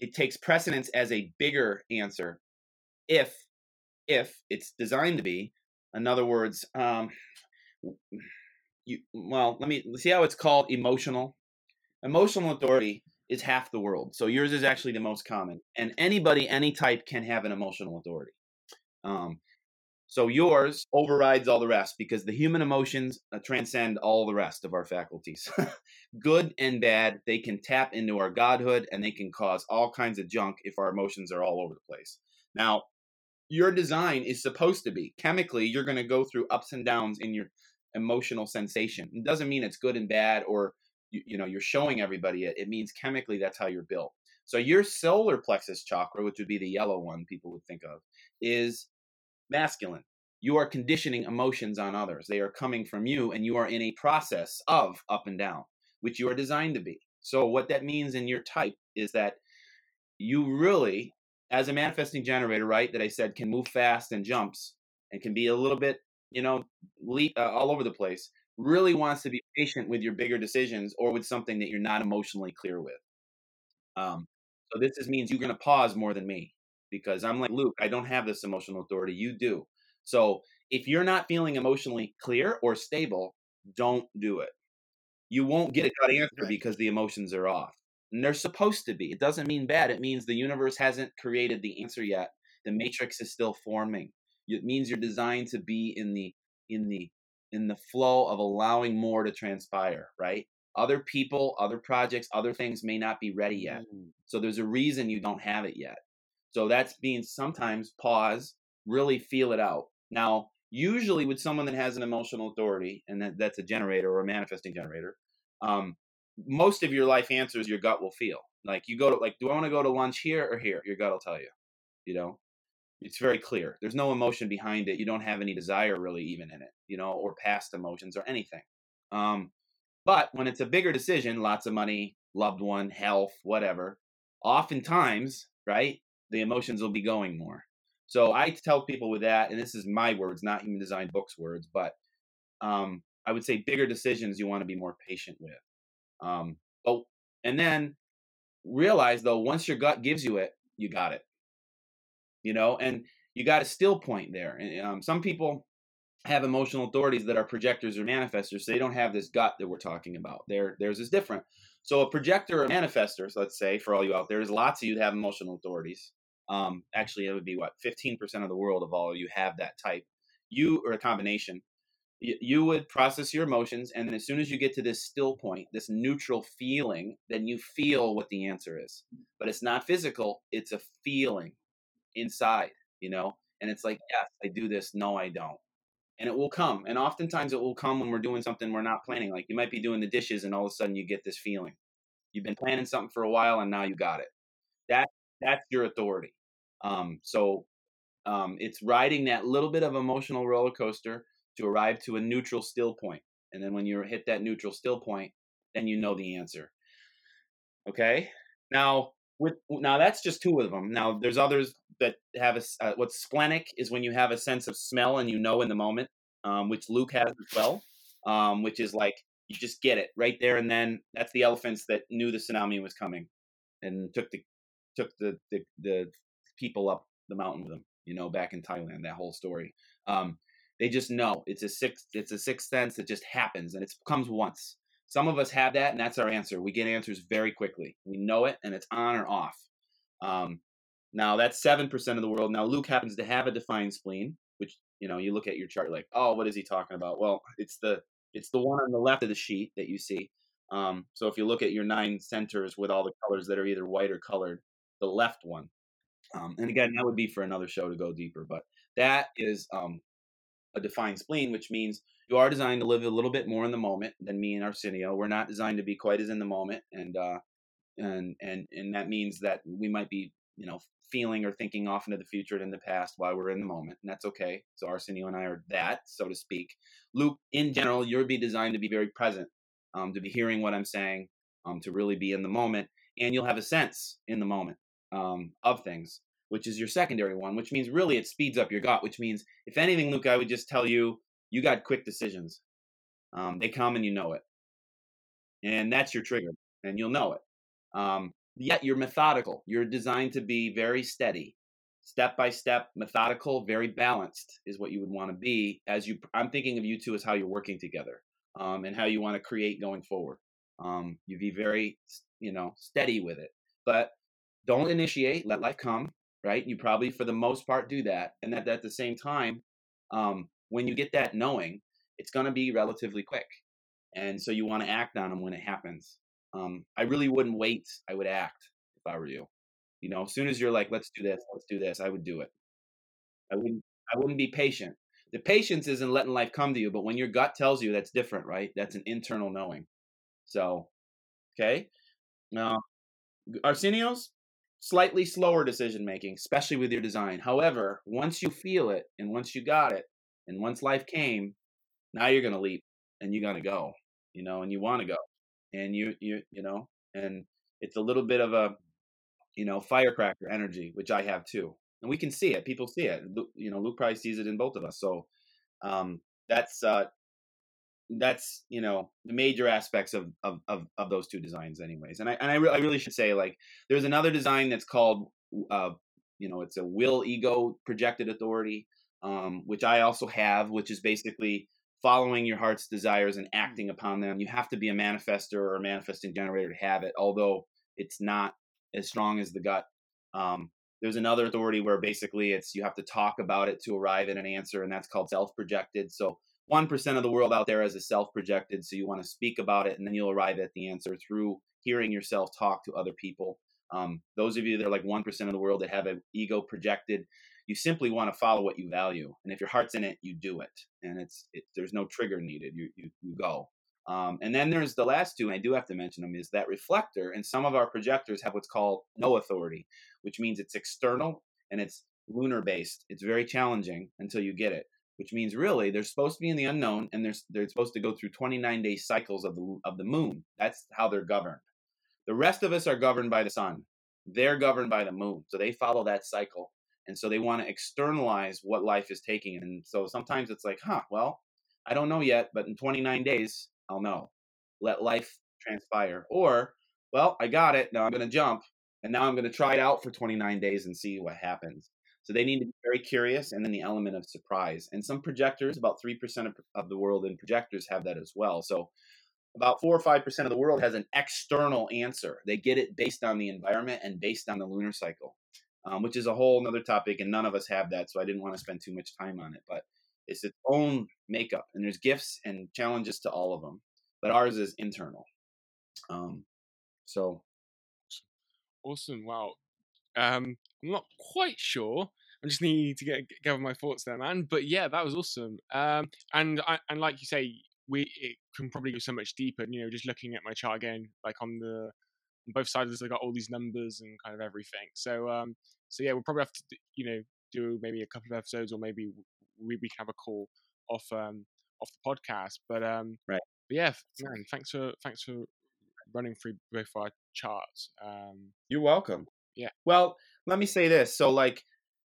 it takes precedence as a bigger answer if, if it's designed to be. In other words, um, you, well, let me see how it's called emotional. Emotional authority is half the world. So yours is actually the most common. And anybody, any type can have an emotional authority. Um, so yours overrides all the rest because the human emotions uh, transcend all the rest of our faculties. Good and bad, they can tap into our godhood and they can cause all kinds of junk if our emotions are all over the place. Now, your design is supposed to be chemically, you're going to go through ups and downs in your emotional sensation. It doesn't mean it's good and bad or you, you know you're showing everybody it. It means chemically that's how you're built. So your solar plexus chakra, which would be the yellow one people would think of, is masculine. You are conditioning emotions on others. They are coming from you, and you are in a process of up and down, which you are designed to be. So, what that means in your type is that you really, as a manifesting generator, right, that I said can move fast and jumps and can be a little bit, you know, leap, uh, all over the place, really wants to be patient with your bigger decisions or with something that you're not emotionally clear with. Um, so this is, means you're going to pause more than me because I'm like Luke. I don't have this emotional authority. You do. So if you're not feeling emotionally clear or stable, don't do it. You won't get a gut answer because the emotions are off. And they're supposed to be. It doesn't mean bad. It means the universe hasn't created the answer yet. The matrix is still forming. It means you're designed to be in the in the in the flow of allowing more to transpire, right? Other people, other projects, other things may not be ready yet. Mm. So there's a reason you don't have it yet. So that's being sometimes pause, really feel it out. Now, usually with someone that has an emotional authority, and that, that's a generator or a manifesting generator, um, most of your life answers your gut will feel. Like you go to like, do I want to go to lunch here or here? Your gut will tell you. You know, it's very clear. There's no emotion behind it. You don't have any desire really even in it, you know, or past emotions or anything. Um, but when it's a bigger decision, lots of money, loved one, health, whatever, oftentimes, right, the emotions will be going more. So I tell people with that, and this is my words, not human design books words, but um, I would say bigger decisions you want to be more patient with. Um, oh, and then realize though, once your gut gives you it, you got it. You know, and you got a still point there. And um, some people have emotional authorities that are projectors or manifestors. So they don't have this gut that we're talking about. Their theirs is different. So a projector or manifestors, let's say, for all you out there, there's lots of you that have emotional authorities. Um, actually, it would be what 15% of the world of all you have that type. You or a combination. You, you would process your emotions, and then as soon as you get to this still point, this neutral feeling, then you feel what the answer is. But it's not physical; it's a feeling inside, you know. And it's like, yes, I do this. No, I don't and it will come. And oftentimes it will come when we're doing something we're not planning. Like you might be doing the dishes and all of a sudden you get this feeling. You've been planning something for a while and now you got it. That that's your authority. Um, so um, it's riding that little bit of emotional roller coaster to arrive to a neutral still point. And then when you hit that neutral still point, then you know the answer. Okay. Now with now that's just two of them. Now there's others that have a uh, what's splenic is when you have a sense of smell and you know in the moment, um, which Luke has as well, um, which is like you just get it right there and then. That's the elephants that knew the tsunami was coming and took the took the the, the people up the mountain with them. You know, back in Thailand, that whole story. Um, they just know it's a sixth it's a sixth sense that just happens and it comes once some of us have that, and that's our answer. We get answers very quickly. We know it, and it's on or off. Um, now that's seven percent of the world. Now Luke happens to have a defined spleen, which you know you look at your chart like, oh, what is he talking about? Well, it's the it's the one on the left of the sheet that you see. Um, so if you look at your nine centers with all the colors that are either white or colored, the left one. Um, and again, that would be for another show to go deeper, but that is um, a defined spleen, which means you are designed to live a little bit more in the moment than me and Arsenio. We're not designed to be quite as in the moment, and uh, and and and that means that we might be, you know, feeling or thinking off into the future and in the past while we're in the moment, and that's okay. So Arsenio and I are that, so to speak. Luke, in general, you'll be designed to be very present, um, to be hearing what I'm saying, um, to really be in the moment, and you'll have a sense in the moment um, of things, which is your secondary one, which means really it speeds up your gut. Which means, if anything, Luke, I would just tell you you got quick decisions. Um, they come and you know it. And that's your trigger, and you'll know it. Yet you're methodical. You're designed to be very steady, step by step, methodical, very balanced is what you would want to be. As you, I'm thinking of you two as how you're working together um, and how you want to create going forward. Um, you be very, you know, steady with it, but don't initiate. Let life come. Right? You probably, for the most part, do that, and that at the same time, um, when you get that knowing, it's going to be relatively quick. And so you want to act on them when it happens. Um, I really wouldn't wait. I would act if I were you. You know, as soon as you're like, let's do this, let's do this, I would do it. I wouldn't, I wouldn't be patient. The patience isn't letting life come to you, but when your gut tells you that's different, right? That's an internal knowing. So, okay. Now, Arsenios, slightly slower decision making, especially with your design. However, once you feel it and once you got it and once life came, now you're going to leap and you're going to go, you know, and you want to go. And you, you, you know, and it's a little bit of a, you know, firecracker energy, which I have too. And we can see it. People see it. You know, Luke probably sees it in both of us. So um, that's uh, that's you know the major aspects of, of of of, those two designs anyways and i and I, re- I really should say like there's another design that's called uh you know it's a will ego projected authority um which i also have which is basically following your heart's desires and acting upon them you have to be a manifestor or a manifesting generator to have it although it's not as strong as the gut um there's another authority where basically it's you have to talk about it to arrive at an answer and that's called self projected so 1% of the world out there is a self projected. So you want to speak about it and then you'll arrive at the answer through hearing yourself talk to other people. Um, those of you that are like 1% of the world that have an ego projected, you simply want to follow what you value. And if your heart's in it, you do it. And it's, it, there's no trigger needed. You, you, you go. Um, and then there's the last two, and I do have to mention them, is that reflector. And some of our projectors have what's called no authority, which means it's external and it's lunar based. It's very challenging until you get it which means really they're supposed to be in the unknown and they're, they're supposed to go through 29 day cycles of the, of the moon. That's how they're governed. The rest of us are governed by the sun. They're governed by the moon. So they follow that cycle. And so they want to externalize what life is taking. And so sometimes it's like, huh, well, I don't know yet, but in 29 days, I'll know. Let life transpire. Or, well, I got it. Now I'm going to jump. And now I'm going to try it out for 29 days and see what happens. So they need to be very curious and then the element of surprise. And some projectors, about 3% of, of the world in projectors have that as well. So about 4 or 5% of the world has an external answer. They get it based on the environment and based on the lunar cycle, um, which is a whole other topic. And none of us have that. So I didn't want to spend too much time on it. But it's its own makeup. And there's gifts and challenges to all of them. But ours is internal. Um, so awesome. Wow. Um, I'm not quite sure. I just need to get gather my thoughts there, man. But yeah, that was awesome. Um, and I, and like you say, we it can probably go so much deeper. You know, just looking at my chart again, like on the on both sides, I got all these numbers and kind of everything. So um, so yeah, we'll probably have to you know do maybe a couple of episodes, or maybe we, we can have a call off um off the podcast. But um, right. But yeah, man, thanks for thanks for running through both our charts. Um, You're welcome. Yeah. Well, let me say this. So, like,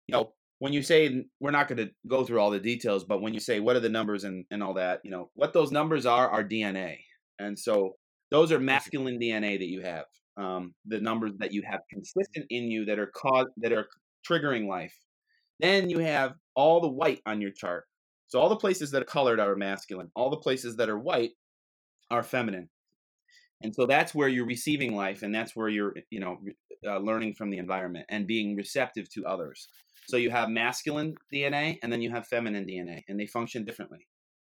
you know, when you say we're not going to go through all the details, but when you say what are the numbers and, and all that, you know, what those numbers are are DNA. And so those are masculine DNA that you have. Um, the numbers that you have consistent in you that are cause that are triggering life. Then you have all the white on your chart. So all the places that are colored are masculine. All the places that are white are feminine and so that's where you're receiving life and that's where you're you know uh, learning from the environment and being receptive to others so you have masculine dna and then you have feminine dna and they function differently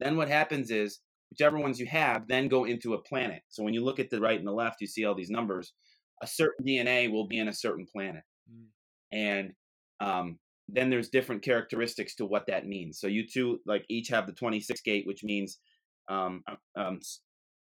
then what happens is whichever ones you have then go into a planet so when you look at the right and the left you see all these numbers a certain dna will be in a certain planet mm. and um, then there's different characteristics to what that means so you two like each have the 26 gate which means um, um,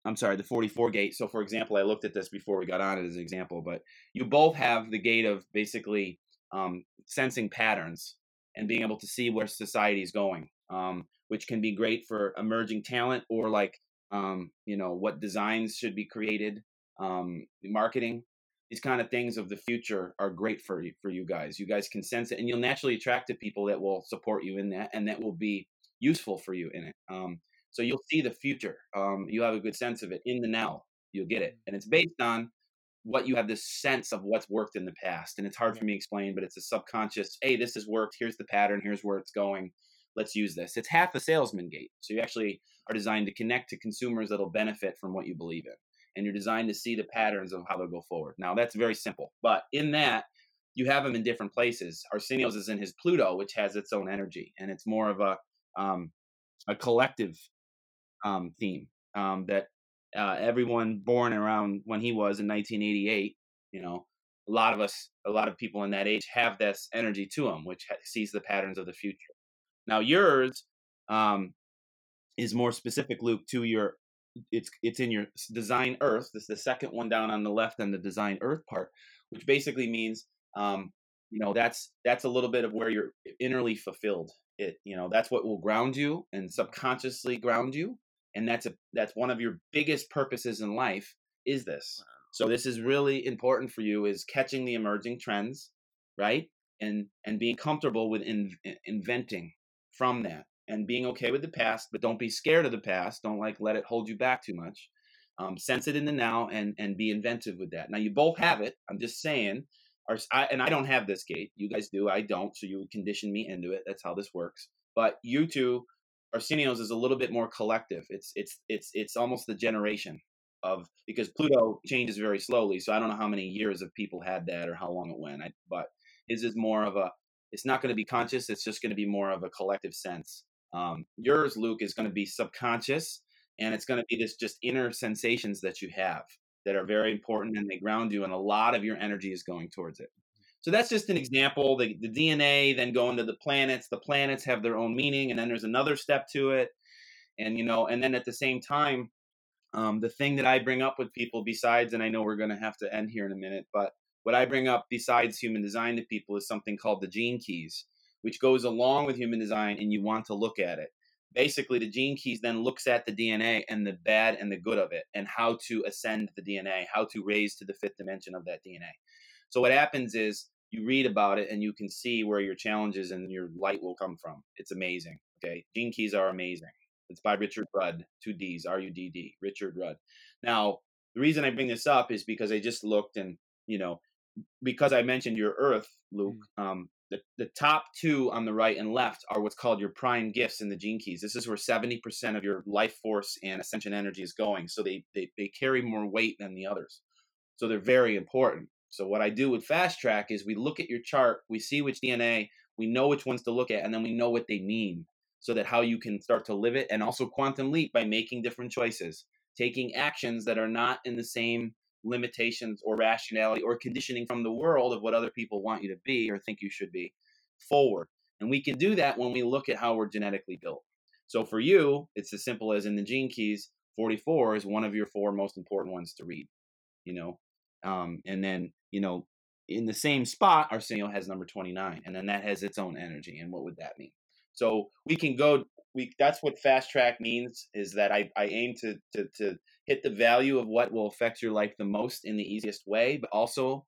I'm sorry, the 44 gate. So, for example, I looked at this before we got on it as an example, but you both have the gate of basically um, sensing patterns and being able to see where society is going, um, which can be great for emerging talent or like, um, you know, what designs should be created, um, marketing. These kind of things of the future are great for you, for you guys. You guys can sense it, and you'll naturally attract the people that will support you in that, and that will be useful for you in it. Um, so you'll see the future. Um, you have a good sense of it in the now. You'll get it, and it's based on what you have this sense of what's worked in the past. And it's hard for me to explain, but it's a subconscious. Hey, this has worked. Here's the pattern. Here's where it's going. Let's use this. It's half a salesman gate. So you actually are designed to connect to consumers that'll benefit from what you believe in, and you're designed to see the patterns of how they'll go forward. Now that's very simple, but in that you have them in different places. Arsenio's is in his Pluto, which has its own energy, and it's more of a um, a collective um, theme um, that uh, everyone born around when he was in 1988, you know, a lot of us, a lot of people in that age have this energy to them, which sees the patterns of the future. Now, yours um, is more specific, Luke, to your it's it's in your design Earth. This is the second one down on the left and the design Earth part, which basically means um, you know that's that's a little bit of where you're innerly fulfilled. It you know that's what will ground you and subconsciously ground you, and that's a that's one of your biggest purposes in life is this. So this is really important for you is catching the emerging trends, right? And and being comfortable with in, inventing from that and being okay with the past, but don't be scared of the past. Don't like let it hold you back too much. Um, sense it in the now and and be inventive with that. Now you both have it. I'm just saying. Our, I, and I don't have this gate. You guys do. I don't. So you would condition me into it. That's how this works. But you two, Arsenios is a little bit more collective. It's it's it's it's almost the generation of because Pluto changes very slowly. So I don't know how many years of people had that or how long it went. I, but his is more of a. It's not going to be conscious. It's just going to be more of a collective sense. Um, yours, Luke, is going to be subconscious, and it's going to be this just inner sensations that you have that are very important and they ground you, and a lot of your energy is going towards it. So that's just an example. The, the DNA then going to the planets. The planets have their own meaning, and then there's another step to it. And you know, and then at the same time, um, the thing that I bring up with people, besides, and I know we're going to have to end here in a minute, but what I bring up besides human design to people is something called the gene keys which goes along with human design, and you want to look at it. Basically, the gene keys then looks at the DNA and the bad and the good of it, and how to ascend the DNA, how to raise to the fifth dimension of that DNA. So what happens is you read about it and you can see where your challenges and your light will come from. It's amazing. Okay, gene keys are amazing. It's by Richard Rudd, two D's, R U D D, Richard Rudd. Now, the reason I bring this up is because I just looked and you know because I mentioned your Earth, Luke. Mm. Um, the, the top two on the right and left are what's called your prime gifts in the gene keys. This is where 70% of your life force and ascension energy is going. So they, they, they carry more weight than the others. So they're very important. So what I do with fast track is we look at your chart, we see which DNA, we know which ones to look at, and then we know what they mean so that how you can start to live it and also quantum leap by making different choices, taking actions that are not in the same limitations or rationality or conditioning from the world of what other people want you to be or think you should be forward. And we can do that when we look at how we're genetically built. So for you, it's as simple as in the gene keys, 44 is one of your four most important ones to read, you know. Um, and then, you know, in the same spot, Arsenio has number 29, and then that has its own energy. And what would that mean? So we can go we that's what fast track means is that I, I aim to, to to hit the value of what will affect your life the most in the easiest way, but also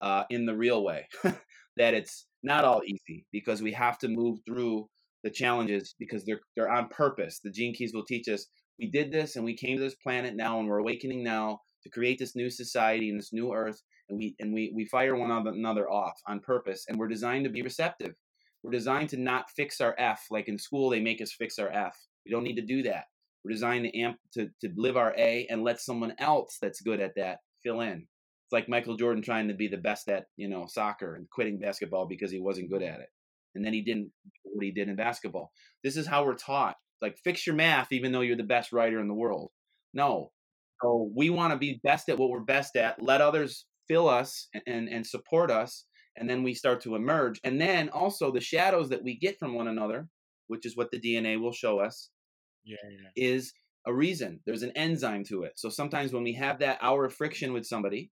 uh, in the real way. that it's not all easy because we have to move through the challenges because they're they're on purpose. The gene keys will teach us we did this and we came to this planet now and we're awakening now to create this new society and this new earth and we and we we fire one another off on purpose and we're designed to be receptive we're designed to not fix our F. Like in school, they make us fix our F. We don't need to do that. We're designed to amp to, to live our A and let someone else that's good at that fill in. It's like Michael Jordan trying to be the best at, you know, soccer and quitting basketball because he wasn't good at it. And then he didn't what he did in basketball. This is how we're taught. Like fix your math even though you're the best writer in the world. No. So we want to be best at what we're best at. Let others fill us and, and, and support us and then we start to emerge and then also the shadows that we get from one another which is what the dna will show us yeah, yeah. is a reason. There's an enzyme to it. So sometimes when we have that hour of friction with somebody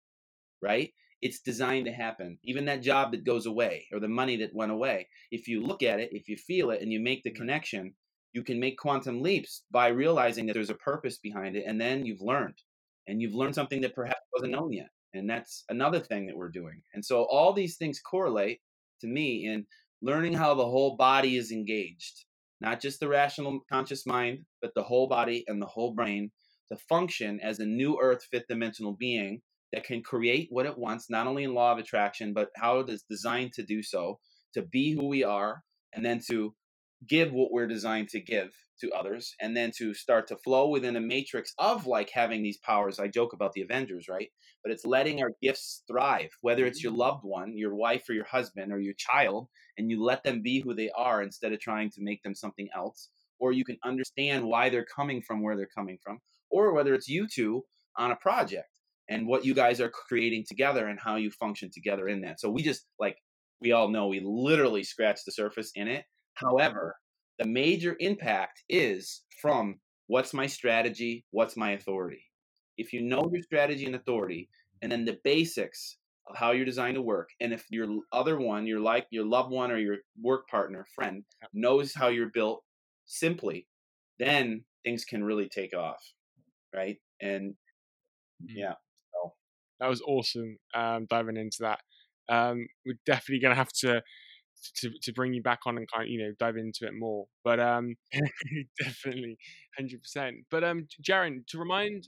right it's designed to happen. Even that job that goes away or the money that went away if you look at it if you feel it and you make the mm-hmm. connection you can make quantum leaps by realizing that there's a purpose behind it and then you've learned and you've learned something that perhaps wasn't known yet and that's another thing that we're doing. And so all these things correlate to me in learning how the whole body is engaged, not just the rational conscious mind, but the whole body and the whole brain to function as a new earth fifth dimensional being that can create what it wants, not only in law of attraction, but how it is designed to do so, to be who we are, and then to give what we're designed to give to others and then to start to flow within a matrix of like having these powers. I joke about the avengers right? But it's letting our gifts thrive whether it's your mm-hmm. loved one your wife or your husband or your child and you let them be who they are instead of trying to make them something else or you can understand why they're coming from where they're coming from or whether it's you two on a project and what you guys are creating together and how you function together in that. So we just like we all know we literally scratched the surface in it however the major impact is from what's my strategy, what's my authority. If you know your strategy and authority, and then the basics of how you're designed to work, and if your other one, your like your loved one or your work partner, friend, knows how you're built simply, then things can really take off, right? And yeah, so That was awesome. Um, diving into that. Um, we're definitely gonna have to to to bring you back on and kind of you know dive into it more. But um, definitely, hundred percent. But um, Jaron, to remind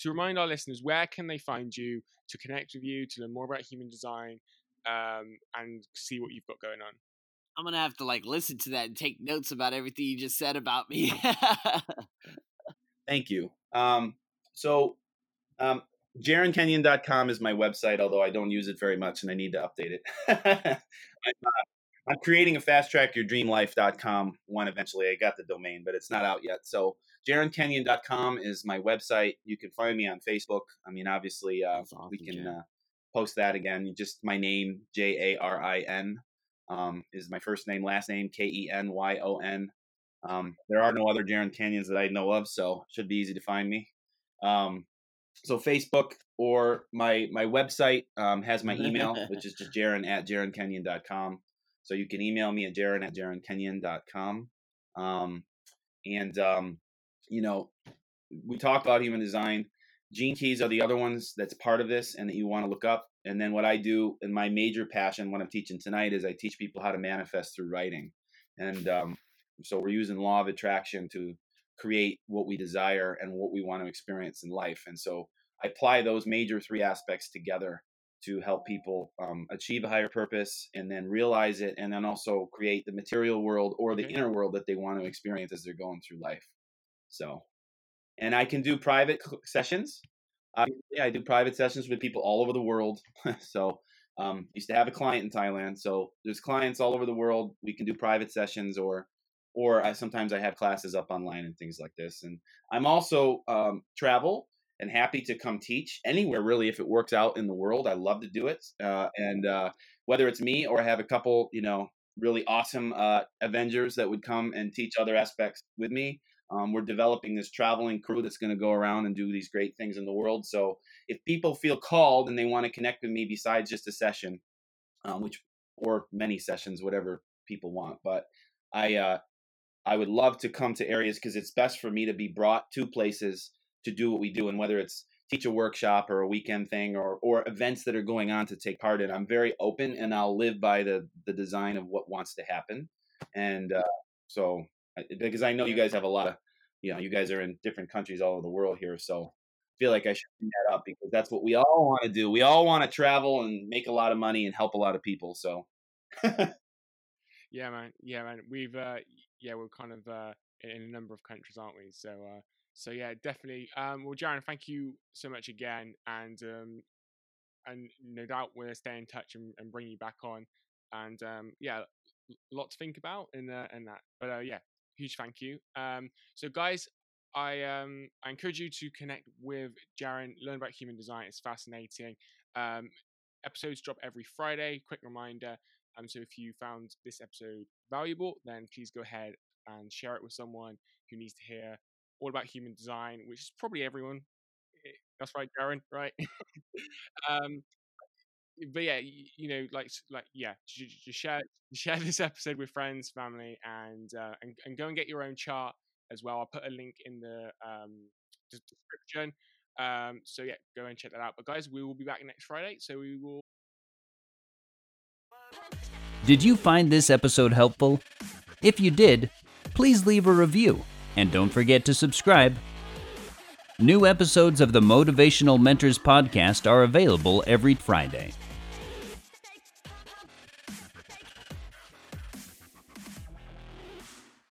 to remind our listeners, where can they find you to connect with you, to learn more about human design, um, and see what you've got going on? I'm gonna have to like listen to that and take notes about everything you just said about me. Thank you. Um, so, um, JaronKenyon.com is my website, although I don't use it very much and I need to update it. I'm, uh, I'm creating a fasttrackyourdreamlife.com one eventually. I got the domain, but it's not out yet. So, JaronKenyon.com is my website. You can find me on Facebook. I mean, obviously, uh, awesome, we can uh, post that again. Just my name, J A R I N, um, is my first name, last name, K E N Y O N. Um, there are no other Jaron Kenyons that I know of, so should be easy to find me. Um, so Facebook or my my website um, has my email, which is just Jaron at JaronKenyon.com. So you can email me at Jaron at JaronKenyon.com. Um, and um, you know, we talk about human design. Gene keys are the other ones that's part of this and that you want to look up. And then what I do and my major passion, what I'm teaching tonight, is I teach people how to manifest through writing. And um, so we're using law of attraction to create what we desire and what we want to experience in life. And so I apply those major three aspects together to help people um, achieve a higher purpose and then realize it and then also create the material world or the inner world that they want to experience as they're going through life. So, and I can do private sessions. Obviously, I do private sessions with people all over the world. so, um, used to have a client in Thailand. So there's clients all over the world. We can do private sessions or or I sometimes I have classes up online and things like this. And I'm also um, travel and happy to come teach anywhere really if it works out in the world. I love to do it. Uh, and uh, whether it's me or I have a couple, you know, really awesome uh, Avengers that would come and teach other aspects with me. Um, we're developing this traveling crew that's going to go around and do these great things in the world. So if people feel called and they want to connect with me besides just a session, um, which or many sessions, whatever people want, but I uh, I would love to come to areas because it's best for me to be brought to places to do what we do, and whether it's teach a workshop or a weekend thing or or events that are going on to take part in, I'm very open and I'll live by the the design of what wants to happen, and uh, so because I know you guys have a lot of you know you guys are in different countries all over the world here, so I feel like I should bring that up because that's what we all want to do. We all want to travel and make a lot of money and help a lot of people. So Yeah, man. Yeah, man. We've uh, yeah, we're kind of uh, in, a number of countries, aren't we? So uh, so yeah, definitely. Um, well, Jaron, thank you so much again, and um, and no doubt we'll stay in touch and, and bring you back on. And um, yeah, a lot to think about in uh, that. But uh, yeah, huge thank you. Um, so guys, I um I encourage you to connect with Jaron, learn about human design. It's fascinating. Um, episodes drop every Friday. Quick reminder. Um, so if you found this episode valuable, then please go ahead and share it with someone who needs to hear all about human design, which is probably everyone. Eh, That's right, Darren. Right. um, but yeah, you, you know, like like yeah, j- j- just share share this episode with friends, family, and uh, and and go and get your own chart as well. I'll put a link in the um description. Um, so yeah, go and check that out. But guys, we will be back next Friday. So we will Did you find this episode helpful? If you did, please leave a review and don't forget to subscribe. New episodes of the Motivational Mentors podcast are available every Friday.